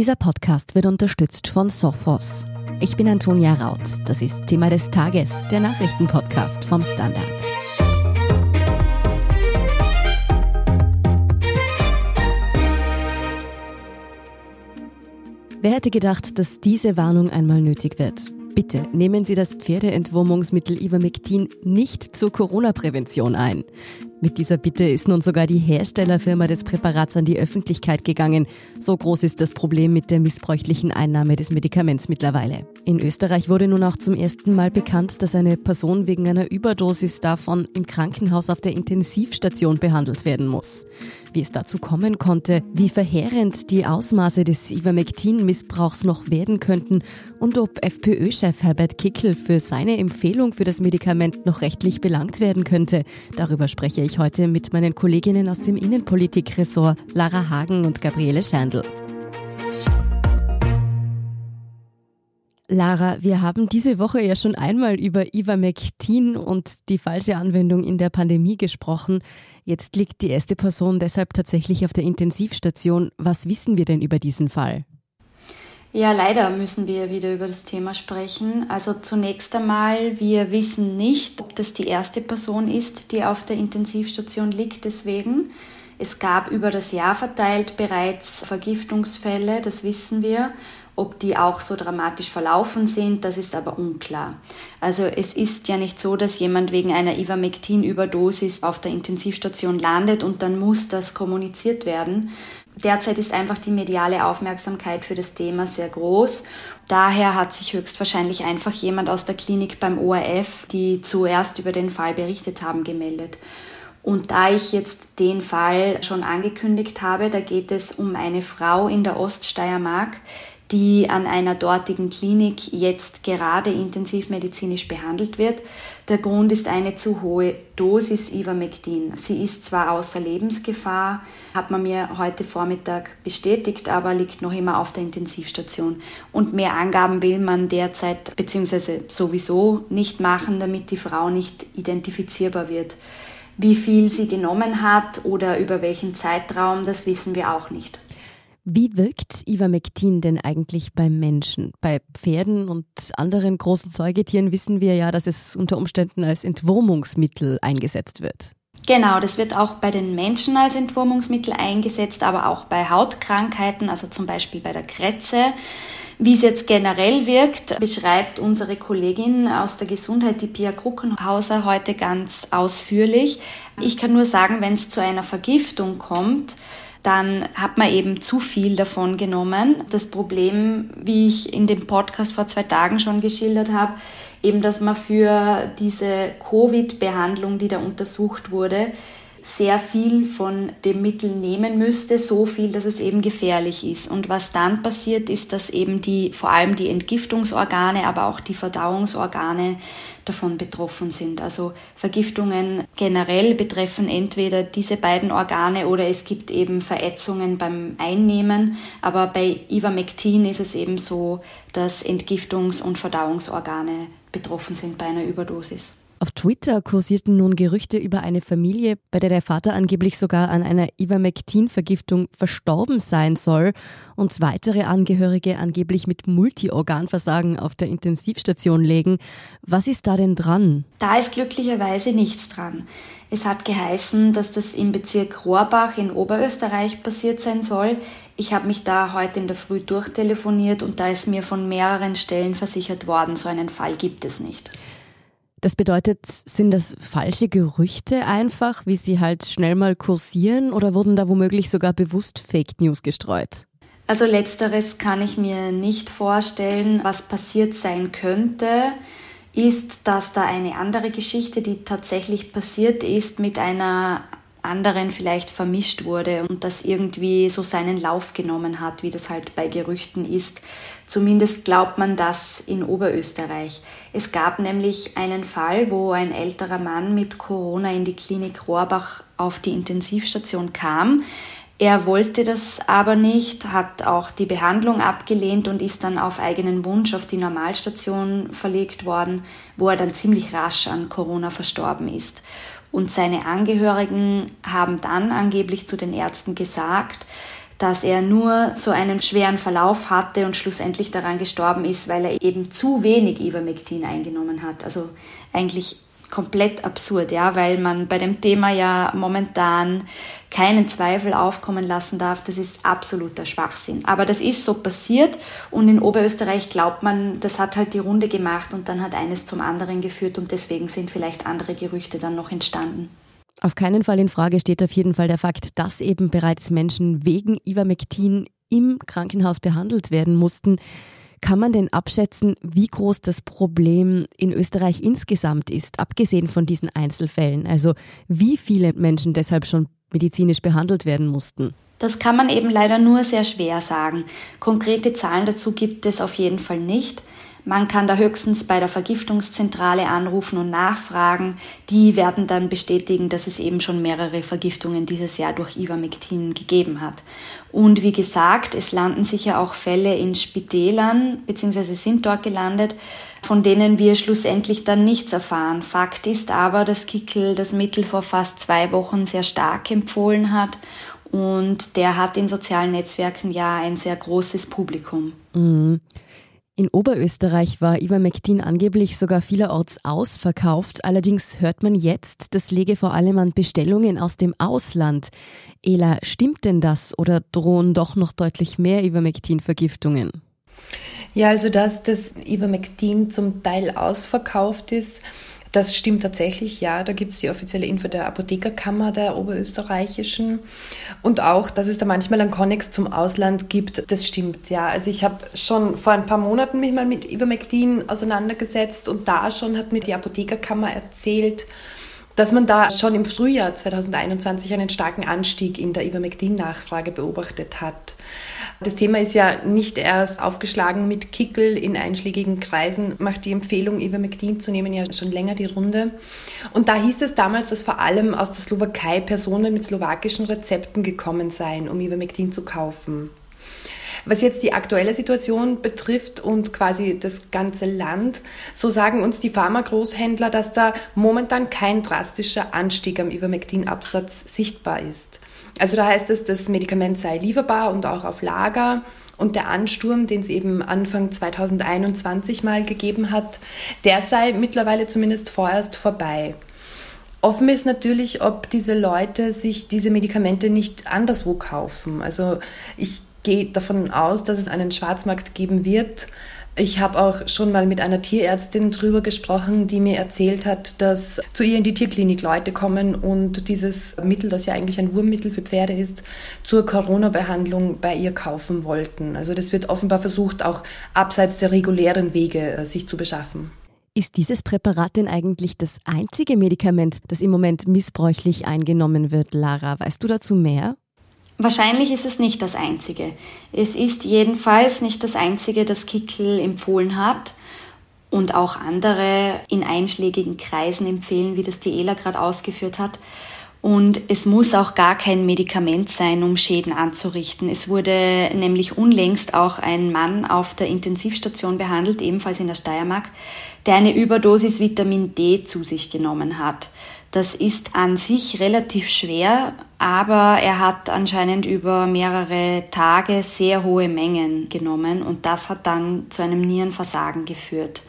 Dieser Podcast wird unterstützt von Sophos. Ich bin Antonia Raut. Das ist Thema des Tages, der Nachrichtenpodcast vom Standard. Wer hätte gedacht, dass diese Warnung einmal nötig wird? Bitte nehmen Sie das Pferdeentwurmungsmittel Ivermectin nicht zur Corona-Prävention ein. Mit dieser Bitte ist nun sogar die Herstellerfirma des Präparats an die Öffentlichkeit gegangen. So groß ist das Problem mit der missbräuchlichen Einnahme des Medikaments mittlerweile. In Österreich wurde nun auch zum ersten Mal bekannt, dass eine Person wegen einer Überdosis davon im Krankenhaus auf der Intensivstation behandelt werden muss. Wie es dazu kommen konnte, wie verheerend die Ausmaße des Ivermectin-Missbrauchs noch werden könnten und ob FPÖ-Chef Herbert Kickel für seine Empfehlung für das Medikament noch rechtlich belangt werden könnte, darüber spreche ich ich heute mit meinen Kolleginnen aus dem Innenpolitikressort Lara Hagen und Gabriele Scherndl. Lara, wir haben diese Woche ja schon einmal über Ivermectin und die falsche Anwendung in der Pandemie gesprochen. Jetzt liegt die erste Person deshalb tatsächlich auf der Intensivstation. Was wissen wir denn über diesen Fall? Ja, leider müssen wir wieder über das Thema sprechen. Also zunächst einmal, wir wissen nicht, ob das die erste Person ist, die auf der Intensivstation liegt. Deswegen, es gab über das Jahr verteilt bereits Vergiftungsfälle, das wissen wir. Ob die auch so dramatisch verlaufen sind, das ist aber unklar. Also es ist ja nicht so, dass jemand wegen einer Ivermectin-Überdosis auf der Intensivstation landet und dann muss das kommuniziert werden, Derzeit ist einfach die mediale Aufmerksamkeit für das Thema sehr groß. Daher hat sich höchstwahrscheinlich einfach jemand aus der Klinik beim ORF, die zuerst über den Fall berichtet haben, gemeldet. Und da ich jetzt den Fall schon angekündigt habe, da geht es um eine Frau in der Oststeiermark, die an einer dortigen Klinik jetzt gerade intensivmedizinisch behandelt wird. Der Grund ist eine zu hohe Dosis Ivermectin. Sie ist zwar außer Lebensgefahr, hat man mir heute Vormittag bestätigt, aber liegt noch immer auf der Intensivstation. Und mehr Angaben will man derzeit bzw. sowieso nicht machen, damit die Frau nicht identifizierbar wird. Wie viel sie genommen hat oder über welchen Zeitraum, das wissen wir auch nicht. Wie wirkt Ivermectin denn eigentlich beim Menschen? Bei Pferden und anderen großen Säugetieren wissen wir ja, dass es unter Umständen als Entwurmungsmittel eingesetzt wird. Genau, das wird auch bei den Menschen als Entwurmungsmittel eingesetzt, aber auch bei Hautkrankheiten, also zum Beispiel bei der Krätze. Wie es jetzt generell wirkt, beschreibt unsere Kollegin aus der Gesundheit, die Pia Kruckenhauser, heute ganz ausführlich. Ich kann nur sagen, wenn es zu einer Vergiftung kommt, dann hat man eben zu viel davon genommen. Das Problem, wie ich in dem Podcast vor zwei Tagen schon geschildert habe, eben, dass man für diese Covid-Behandlung, die da untersucht wurde, sehr viel von dem Mittel nehmen müsste, so viel, dass es eben gefährlich ist. Und was dann passiert, ist, dass eben die, vor allem die Entgiftungsorgane, aber auch die Verdauungsorgane davon betroffen sind. Also Vergiftungen generell betreffen entweder diese beiden Organe oder es gibt eben Verätzungen beim Einnehmen. Aber bei Ivermectin ist es eben so, dass Entgiftungs- und Verdauungsorgane betroffen sind bei einer Überdosis. Auf Twitter kursierten nun Gerüchte über eine Familie, bei der der Vater angeblich sogar an einer Ivermectin-Vergiftung verstorben sein soll und weitere Angehörige angeblich mit Multiorganversagen auf der Intensivstation legen. Was ist da denn dran? Da ist glücklicherweise nichts dran. Es hat geheißen, dass das im Bezirk Rohrbach in Oberösterreich passiert sein soll. Ich habe mich da heute in der Früh durchtelefoniert und da ist mir von mehreren Stellen versichert worden, so einen Fall gibt es nicht. Das bedeutet, sind das falsche Gerüchte einfach, wie sie halt schnell mal kursieren oder wurden da womöglich sogar bewusst Fake News gestreut? Also letzteres kann ich mir nicht vorstellen. Was passiert sein könnte, ist, dass da eine andere Geschichte, die tatsächlich passiert ist, mit einer anderen vielleicht vermischt wurde und das irgendwie so seinen Lauf genommen hat, wie das halt bei Gerüchten ist. Zumindest glaubt man das in Oberösterreich. Es gab nämlich einen Fall, wo ein älterer Mann mit Corona in die Klinik Rohrbach auf die Intensivstation kam. Er wollte das aber nicht, hat auch die Behandlung abgelehnt und ist dann auf eigenen Wunsch auf die Normalstation verlegt worden, wo er dann ziemlich rasch an Corona verstorben ist. Und seine Angehörigen haben dann angeblich zu den Ärzten gesagt, dass er nur so einen schweren Verlauf hatte und schlussendlich daran gestorben ist, weil er eben zu wenig Ivermectin eingenommen hat. Also eigentlich komplett absurd, ja, weil man bei dem Thema ja momentan keinen Zweifel aufkommen lassen darf. Das ist absoluter Schwachsinn. Aber das ist so passiert und in Oberösterreich glaubt man, das hat halt die Runde gemacht und dann hat eines zum anderen geführt und deswegen sind vielleicht andere Gerüchte dann noch entstanden. Auf keinen Fall in Frage steht auf jeden Fall der Fakt, dass eben bereits Menschen wegen Ivermectin im Krankenhaus behandelt werden mussten. Kann man denn abschätzen, wie groß das Problem in Österreich insgesamt ist, abgesehen von diesen Einzelfällen? Also wie viele Menschen deshalb schon medizinisch behandelt werden mussten? Das kann man eben leider nur sehr schwer sagen. Konkrete Zahlen dazu gibt es auf jeden Fall nicht. Man kann da höchstens bei der Vergiftungszentrale anrufen und nachfragen. Die werden dann bestätigen, dass es eben schon mehrere Vergiftungen dieses Jahr durch Ivermectin gegeben hat. Und wie gesagt, es landen sicher auch Fälle in Spitälern, beziehungsweise sind dort gelandet, von denen wir schlussendlich dann nichts erfahren. Fakt ist aber, dass Kickel das Mittel vor fast zwei Wochen sehr stark empfohlen hat und der hat in sozialen Netzwerken ja ein sehr großes Publikum. Mhm. In Oberösterreich war Ivermectin angeblich sogar vielerorts ausverkauft. Allerdings hört man jetzt, das lege vor allem an Bestellungen aus dem Ausland. Ela, stimmt denn das oder drohen doch noch deutlich mehr Ivermectin-Vergiftungen? Ja, also dass das Ivermectin zum Teil ausverkauft ist, das stimmt tatsächlich, ja. Da gibt es die offizielle Info der Apothekerkammer der oberösterreichischen. Und auch, dass es da manchmal einen Konnex zum Ausland gibt, das stimmt, ja. Also ich habe schon vor ein paar Monaten mich mal mit Ivermectin auseinandergesetzt und da schon hat mir die Apothekerkammer erzählt, dass man da schon im Frühjahr 2021 einen starken Anstieg in der Ivermectin-Nachfrage beobachtet hat. Das Thema ist ja nicht erst aufgeschlagen mit Kickel in einschlägigen Kreisen, macht die Empfehlung, Ivermectin zu nehmen, ja schon länger die Runde. Und da hieß es damals, dass vor allem aus der Slowakei Personen mit slowakischen Rezepten gekommen seien, um Ivermectin zu kaufen. Was jetzt die aktuelle Situation betrifft und quasi das ganze Land, so sagen uns die Pharmagroßhändler, dass da momentan kein drastischer Anstieg am Ivermectin-Absatz sichtbar ist. Also da heißt es, das Medikament sei lieferbar und auch auf Lager. Und der Ansturm, den es eben Anfang 2021 mal gegeben hat, der sei mittlerweile zumindest vorerst vorbei. Offen ist natürlich, ob diese Leute sich diese Medikamente nicht anderswo kaufen. Also ich gehe davon aus, dass es einen Schwarzmarkt geben wird, ich habe auch schon mal mit einer Tierärztin drüber gesprochen, die mir erzählt hat, dass zu ihr in die Tierklinik Leute kommen und dieses Mittel, das ja eigentlich ein Wurmmittel für Pferde ist, zur Corona-Behandlung bei ihr kaufen wollten. Also das wird offenbar versucht, auch abseits der regulären Wege äh, sich zu beschaffen. Ist dieses Präparat denn eigentlich das einzige Medikament, das im Moment missbräuchlich eingenommen wird, Lara? Weißt du dazu mehr? Wahrscheinlich ist es nicht das einzige. Es ist jedenfalls nicht das einzige, das Kickel empfohlen hat und auch andere in einschlägigen Kreisen empfehlen, wie das die Ela gerade ausgeführt hat. Und es muss auch gar kein Medikament sein, um Schäden anzurichten. Es wurde nämlich unlängst auch ein Mann auf der Intensivstation behandelt, ebenfalls in der Steiermark, der eine Überdosis Vitamin D zu sich genommen hat. Das ist an sich relativ schwer, aber er hat anscheinend über mehrere Tage sehr hohe Mengen genommen und das hat dann zu einem Nierenversagen geführt.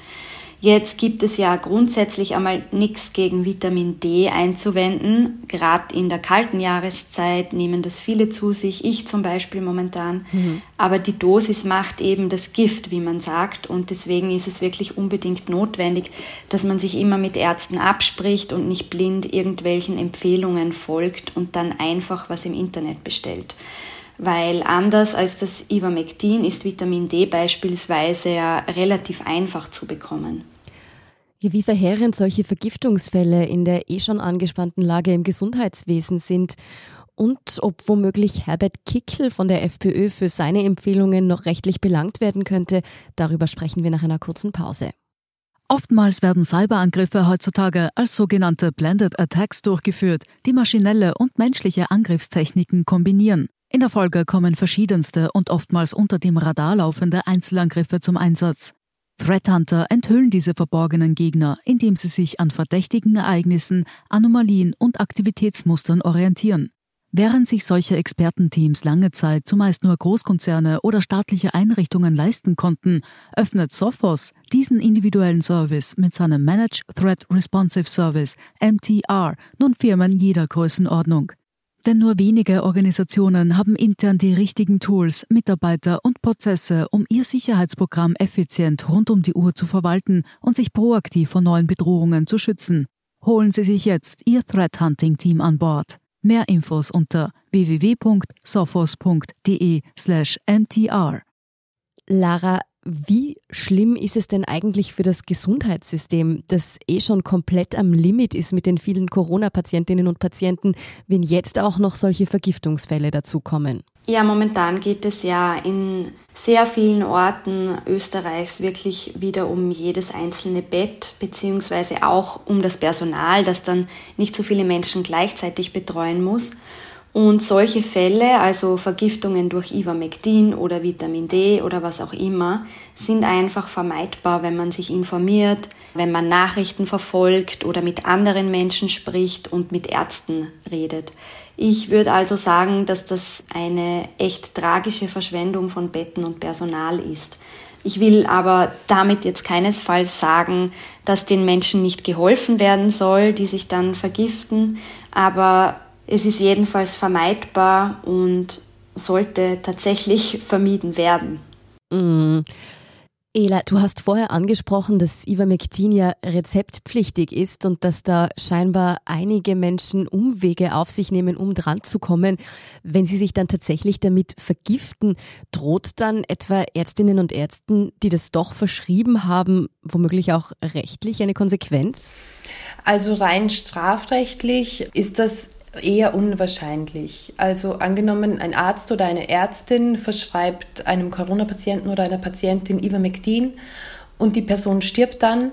Jetzt gibt es ja grundsätzlich einmal nichts gegen Vitamin D einzuwenden. Gerade in der kalten Jahreszeit nehmen das viele zu sich, ich zum Beispiel momentan. Mhm. Aber die Dosis macht eben das Gift, wie man sagt. Und deswegen ist es wirklich unbedingt notwendig, dass man sich immer mit Ärzten abspricht und nicht blind irgendwelchen Empfehlungen folgt und dann einfach was im Internet bestellt weil anders als das Ivermectin ist Vitamin D beispielsweise ja relativ einfach zu bekommen. Ja, wie verheerend solche Vergiftungsfälle in der eh schon angespannten Lage im Gesundheitswesen sind und ob womöglich Herbert Kickl von der FPÖ für seine Empfehlungen noch rechtlich belangt werden könnte, darüber sprechen wir nach einer kurzen Pause. Oftmals werden Cyberangriffe heutzutage als sogenannte Blended Attacks durchgeführt, die maschinelle und menschliche Angriffstechniken kombinieren. In der Folge kommen verschiedenste und oftmals unter dem Radar laufende Einzelangriffe zum Einsatz. Threat Hunter enthüllen diese verborgenen Gegner, indem sie sich an verdächtigen Ereignissen, Anomalien und Aktivitätsmustern orientieren. Während sich solche Expertenteams lange Zeit zumeist nur Großkonzerne oder staatliche Einrichtungen leisten konnten, öffnet Sophos diesen individuellen Service mit seinem Managed Threat Responsive Service MTR nun Firmen jeder Größenordnung. Denn nur wenige Organisationen haben intern die richtigen Tools, Mitarbeiter und Prozesse, um ihr Sicherheitsprogramm effizient rund um die Uhr zu verwalten und sich proaktiv vor neuen Bedrohungen zu schützen. Holen Sie sich jetzt Ihr Threat Hunting Team an Bord. Mehr Infos unter www.sophos.de/mtr. Lara, wie schlimm ist es denn eigentlich für das Gesundheitssystem, das eh schon komplett am Limit ist mit den vielen Corona-Patientinnen und Patienten, wenn jetzt auch noch solche Vergiftungsfälle dazukommen? Ja, momentan geht es ja in sehr vielen Orten Österreichs wirklich wieder um jedes einzelne Bett, beziehungsweise auch um das Personal, das dann nicht so viele Menschen gleichzeitig betreuen muss. Und solche Fälle, also Vergiftungen durch Ivermectin oder Vitamin D oder was auch immer, sind einfach vermeidbar, wenn man sich informiert, wenn man Nachrichten verfolgt oder mit anderen Menschen spricht und mit Ärzten redet. Ich würde also sagen, dass das eine echt tragische Verschwendung von Betten und Personal ist. Ich will aber damit jetzt keinesfalls sagen, dass den Menschen nicht geholfen werden soll, die sich dann vergiften, aber es ist jedenfalls vermeidbar und sollte tatsächlich vermieden werden. Mm. Ela, du hast vorher angesprochen, dass Ivermectin ja rezeptpflichtig ist und dass da scheinbar einige Menschen Umwege auf sich nehmen, um dran zu kommen. Wenn sie sich dann tatsächlich damit vergiften, droht dann etwa Ärztinnen und Ärzten, die das doch verschrieben haben, womöglich auch rechtlich eine Konsequenz? Also rein strafrechtlich ist das eher unwahrscheinlich. Also angenommen, ein Arzt oder eine Ärztin verschreibt einem Corona-Patienten oder einer Patientin Ivermectin und die Person stirbt dann,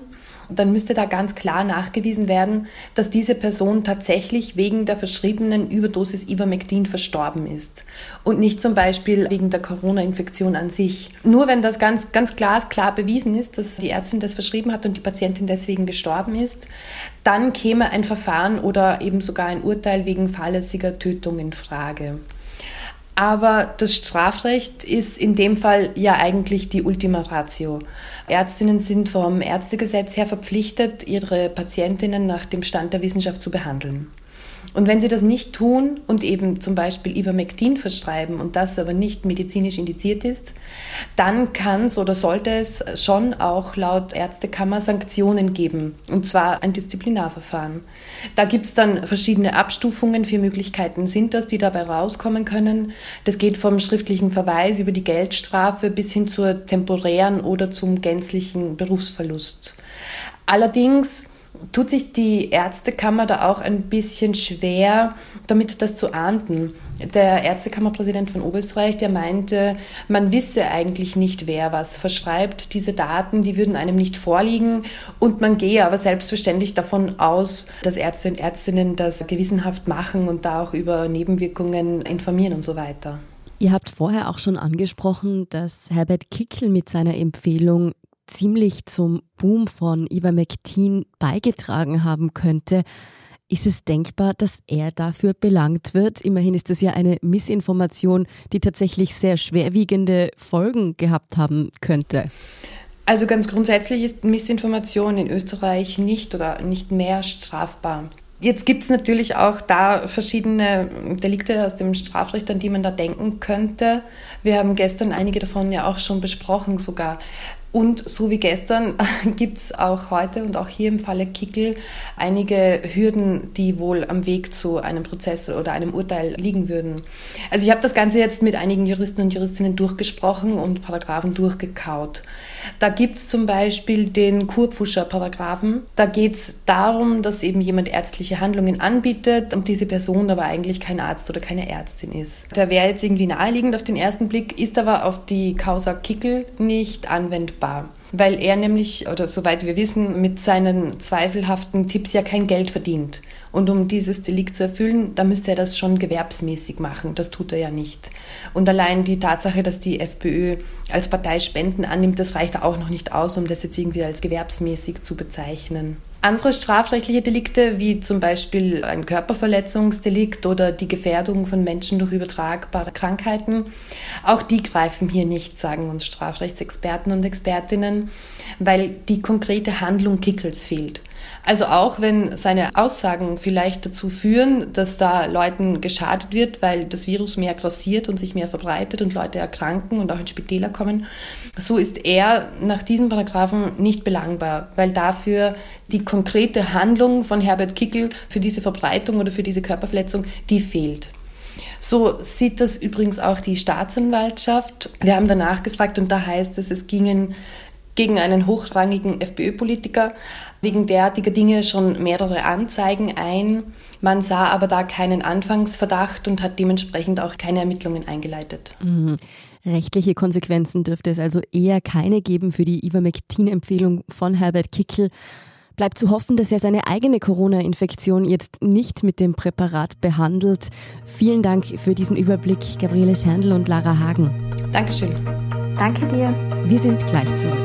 dann müsste da ganz klar nachgewiesen werden, dass diese Person tatsächlich wegen der verschriebenen Überdosis Ivermectin verstorben ist und nicht zum Beispiel wegen der Corona-Infektion an sich. Nur wenn das ganz, ganz klar, klar bewiesen ist, dass die Ärztin das verschrieben hat und die Patientin deswegen gestorben ist, dann käme ein Verfahren oder eben sogar ein Urteil wegen fahrlässiger Tötung in Frage. Aber das Strafrecht ist in dem Fall ja eigentlich die Ultima Ratio. Ärztinnen sind vom Ärztegesetz her verpflichtet, ihre Patientinnen nach dem Stand der Wissenschaft zu behandeln. Und wenn sie das nicht tun und eben zum Beispiel Ivermectin verschreiben und das aber nicht medizinisch indiziert ist, dann kann es oder sollte es schon auch laut Ärztekammer Sanktionen geben, und zwar ein Disziplinarverfahren. Da gibt es dann verschiedene Abstufungen, vier Möglichkeiten sind das, die dabei rauskommen können. Das geht vom schriftlichen Verweis über die Geldstrafe bis hin zur temporären oder zum gänzlichen Berufsverlust. Allerdings tut sich die Ärztekammer da auch ein bisschen schwer, damit das zu ahnden. Der Ärztekammerpräsident von Oberösterreich, der meinte, man wisse eigentlich nicht, wer was verschreibt. Diese Daten, die würden einem nicht vorliegen und man gehe aber selbstverständlich davon aus, dass Ärzte und Ärztinnen das gewissenhaft machen und da auch über Nebenwirkungen informieren und so weiter. Ihr habt vorher auch schon angesprochen, dass Herbert Kickl mit seiner Empfehlung ziemlich zum Boom von Ivermectin beigetragen haben könnte. Ist es denkbar, dass er dafür belangt wird? Immerhin ist es ja eine Missinformation, die tatsächlich sehr schwerwiegende Folgen gehabt haben könnte. Also ganz grundsätzlich ist Missinformation in Österreich nicht oder nicht mehr strafbar. Jetzt gibt es natürlich auch da verschiedene Delikte aus dem Strafrecht, an die man da denken könnte. Wir haben gestern einige davon ja auch schon besprochen sogar. Und so wie gestern gibt es auch heute und auch hier im Falle Kickel einige Hürden, die wohl am Weg zu einem Prozess oder einem Urteil liegen würden. Also ich habe das Ganze jetzt mit einigen Juristen und Juristinnen durchgesprochen und Paragraphen durchgekaut. Da gibt es zum Beispiel den Kurpfuscher-Paragraphen. Da geht es darum, dass eben jemand ärztliche Handlungen anbietet und diese Person aber eigentlich kein Arzt oder keine Ärztin ist. Der wäre jetzt irgendwie naheliegend auf den ersten Blick, ist aber auf die Causa Kickel nicht anwendbar undankbar, weil er nämlich, oder soweit wir wissen, mit seinen zweifelhaften Tipps ja kein Geld verdient. Und um dieses Delikt zu erfüllen, da müsste er das schon gewerbsmäßig machen. Das tut er ja nicht. Und allein die Tatsache, dass die FPÖ als Partei Spenden annimmt, das reicht auch noch nicht aus, um das jetzt irgendwie als gewerbsmäßig zu bezeichnen. Andere strafrechtliche Delikte, wie zum Beispiel ein Körperverletzungsdelikt oder die Gefährdung von Menschen durch übertragbare Krankheiten, auch die greifen hier nicht, sagen uns Strafrechtsexperten und Expertinnen, weil die konkrete Handlung Kickels fehlt. Also auch wenn seine Aussagen vielleicht dazu führen, dass da Leuten geschadet wird, weil das Virus mehr grassiert und sich mehr verbreitet und Leute erkranken und auch in Spitäler kommen, so ist er nach diesen Paragraphen nicht belangbar, weil dafür die konkrete Handlung von Herbert Kickel für diese Verbreitung oder für diese Körperverletzung, die fehlt. So sieht das übrigens auch die Staatsanwaltschaft. Wir haben danach gefragt und da heißt es, es gingen gegen einen hochrangigen FPÖ-Politiker wegen derartiger Dinge schon mehrere Anzeigen ein. Man sah aber da keinen Anfangsverdacht und hat dementsprechend auch keine Ermittlungen eingeleitet. Mhm. Rechtliche Konsequenzen dürfte es also eher keine geben für die Ivermectin-Empfehlung von Herbert Kickel. Bleibt zu hoffen, dass er seine eigene Corona-Infektion jetzt nicht mit dem Präparat behandelt. Vielen Dank für diesen Überblick, Gabriele Schandl und Lara Hagen. Dankeschön. Danke dir. Wir sind gleich zurück.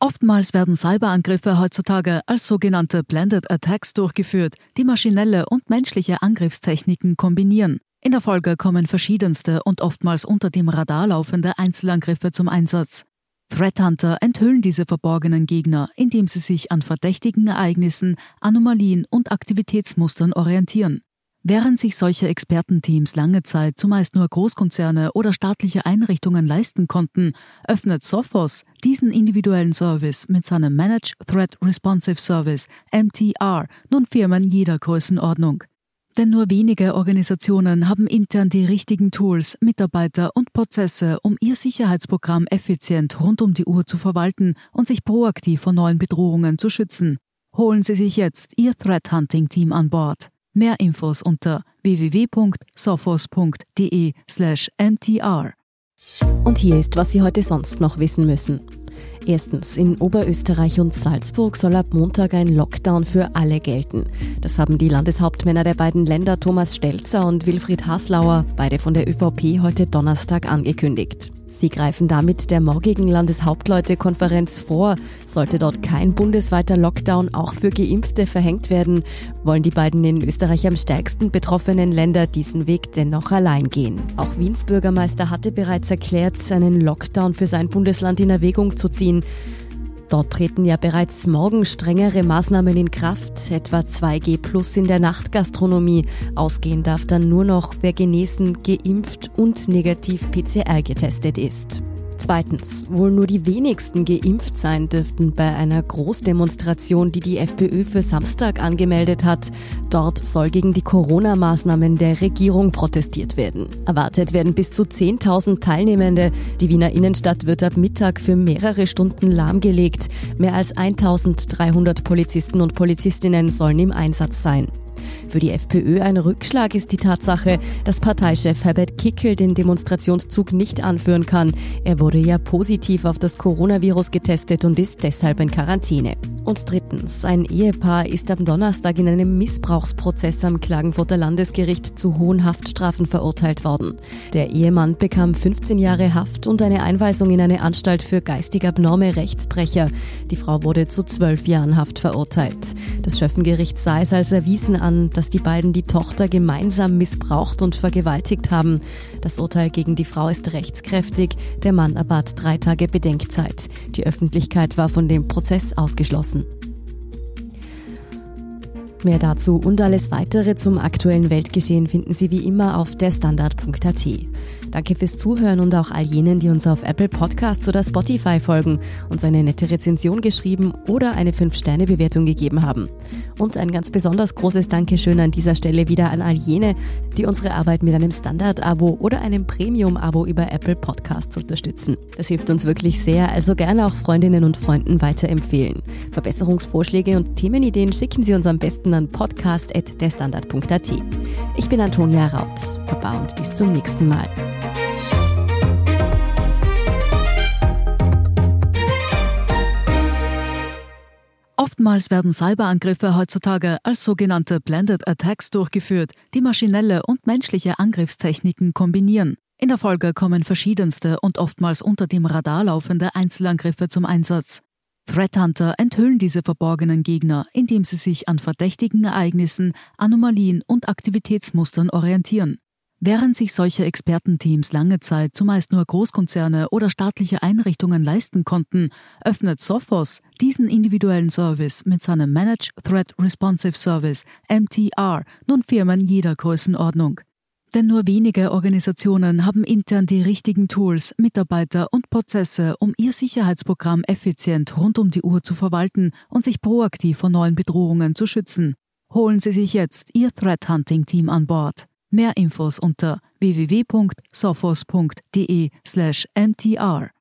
Oftmals werden Cyberangriffe heutzutage als sogenannte Blended Attacks durchgeführt, die maschinelle und menschliche Angriffstechniken kombinieren. In der Folge kommen verschiedenste und oftmals unter dem Radar laufende Einzelangriffe zum Einsatz. Threat Hunter enthüllen diese verborgenen Gegner, indem sie sich an verdächtigen Ereignissen, Anomalien und Aktivitätsmustern orientieren. Während sich solche Expertenteams lange Zeit zumeist nur Großkonzerne oder staatliche Einrichtungen leisten konnten, öffnet Sophos diesen individuellen Service mit seinem Managed Threat Responsive Service MTR nun Firmen jeder Größenordnung. Denn nur wenige Organisationen haben intern die richtigen Tools, Mitarbeiter und Prozesse, um ihr Sicherheitsprogramm effizient rund um die Uhr zu verwalten und sich proaktiv vor neuen Bedrohungen zu schützen. Holen Sie sich jetzt Ihr Threat Hunting Team an Bord. Mehr Infos unter www.sophos.de/mtr. Und hier ist, was Sie heute sonst noch wissen müssen. Erstens, in Oberösterreich und Salzburg soll ab Montag ein Lockdown für alle gelten. Das haben die Landeshauptmänner der beiden Länder Thomas Stelzer und Wilfried Haslauer, beide von der ÖVP, heute Donnerstag angekündigt. Sie greifen damit der morgigen Landeshauptleutekonferenz vor. Sollte dort kein bundesweiter Lockdown auch für Geimpfte verhängt werden, wollen die beiden in Österreich am stärksten betroffenen Länder diesen Weg dennoch allein gehen. Auch Wiens Bürgermeister hatte bereits erklärt, einen Lockdown für sein Bundesland in Erwägung zu ziehen. Dort treten ja bereits morgen strengere Maßnahmen in Kraft, etwa 2G plus in der Nachtgastronomie. Ausgehen darf dann nur noch, wer genesen, geimpft und negativ PCR getestet ist. Zweitens, wohl nur die wenigsten geimpft sein dürften bei einer Großdemonstration, die die FPÖ für Samstag angemeldet hat. Dort soll gegen die Corona-Maßnahmen der Regierung protestiert werden. Erwartet werden bis zu 10.000 Teilnehmende. Die Wiener Innenstadt wird ab Mittag für mehrere Stunden lahmgelegt. Mehr als 1.300 Polizisten und Polizistinnen sollen im Einsatz sein. Für die FPÖ ein Rückschlag ist die Tatsache, dass Parteichef Herbert Kickel den Demonstrationszug nicht anführen kann. Er wurde ja positiv auf das Coronavirus getestet und ist deshalb in Quarantäne. Und drittens, ein Ehepaar ist am Donnerstag in einem Missbrauchsprozess am Klagenfurter Landesgericht zu hohen Haftstrafen verurteilt worden. Der Ehemann bekam 15 Jahre Haft und eine Einweisung in eine Anstalt für geistig abnorme Rechtsbrecher. Die Frau wurde zu zwölf Jahren Haft verurteilt. Das Schöffengericht sah es als erwiesen an, dass die beiden die Tochter gemeinsam missbraucht und vergewaltigt haben. Das Urteil gegen die Frau ist rechtskräftig. Der Mann erbat drei Tage Bedenkzeit. Die Öffentlichkeit war von dem Prozess ausgeschlossen. Mehr dazu und alles weitere zum aktuellen Weltgeschehen finden Sie wie immer auf derstandard.at. Danke fürs Zuhören und auch all jenen, die uns auf Apple Podcasts oder Spotify folgen, uns eine nette Rezension geschrieben oder eine 5-Sterne-Bewertung gegeben haben. Und ein ganz besonders großes Dankeschön an dieser Stelle wieder an all jene, die unsere Arbeit mit einem Standard-Abo oder einem Premium-Abo über Apple Podcasts unterstützen. Das hilft uns wirklich sehr, also gerne auch Freundinnen und Freunden weiterempfehlen. Verbesserungsvorschläge und Themenideen schicken Sie uns am besten an podcast.derstandard.at. Ich bin Antonia Raut. Baba und bis zum nächsten Mal. Oftmals werden Cyberangriffe heutzutage als sogenannte Blended Attacks durchgeführt, die maschinelle und menschliche Angriffstechniken kombinieren. In der Folge kommen verschiedenste und oftmals unter dem Radar laufende Einzelangriffe zum Einsatz. Threat Hunter enthüllen diese verborgenen Gegner, indem sie sich an verdächtigen Ereignissen, Anomalien und Aktivitätsmustern orientieren. Während sich solche Expertenteams lange Zeit zumeist nur Großkonzerne oder staatliche Einrichtungen leisten konnten, öffnet Sophos diesen individuellen Service mit seinem Managed Threat Responsive Service MTR nun Firmen jeder Größenordnung. Denn nur wenige Organisationen haben intern die richtigen Tools, Mitarbeiter und Prozesse, um ihr Sicherheitsprogramm effizient rund um die Uhr zu verwalten und sich proaktiv vor neuen Bedrohungen zu schützen. Holen Sie sich jetzt Ihr Threat Hunting Team an Bord. Mehr Infos unter www.sophos.de/mtr.